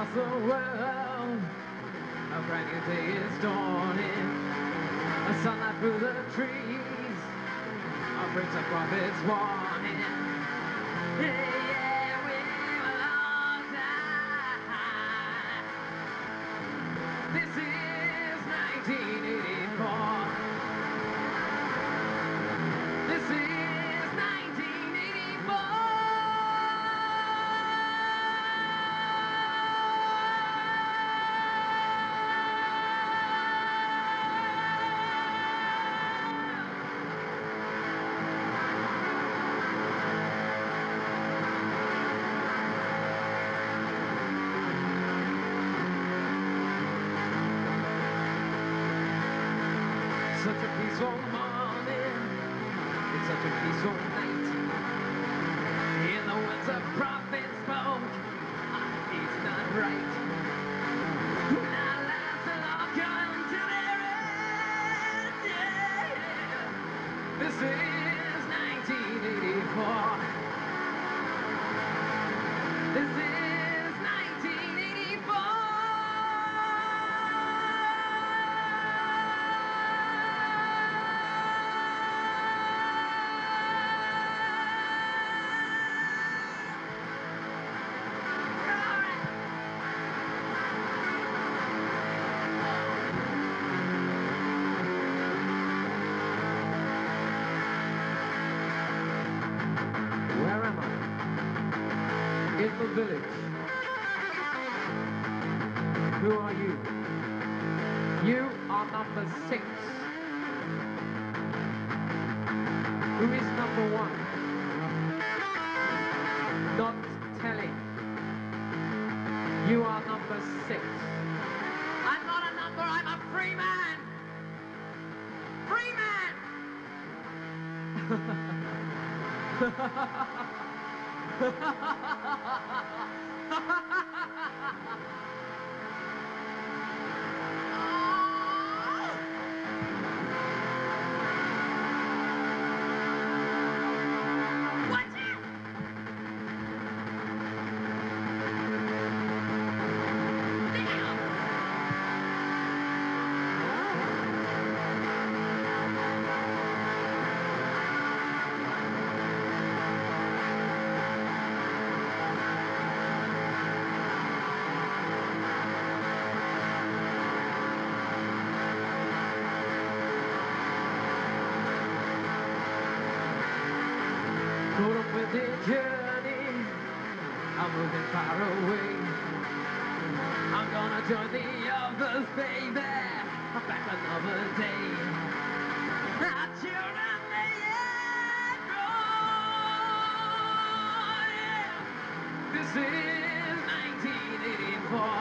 across the world. A brand new day is dawning. A sunlight through the trees. A prince of prophets warning. Yeah, Such a peaceful morning. It's such a peaceful night. In the woods a prophet spoke. It's not right. I? Village. Who are you? You are number six. Who is number one? Not telling. You are number six. I'm not a number, I'm a free man! Free man! ハハハハ The journey. I'm moving far away. I'm gonna join the others, baby. Back another day. Our children, they ain't grown, yeah. This is 1984.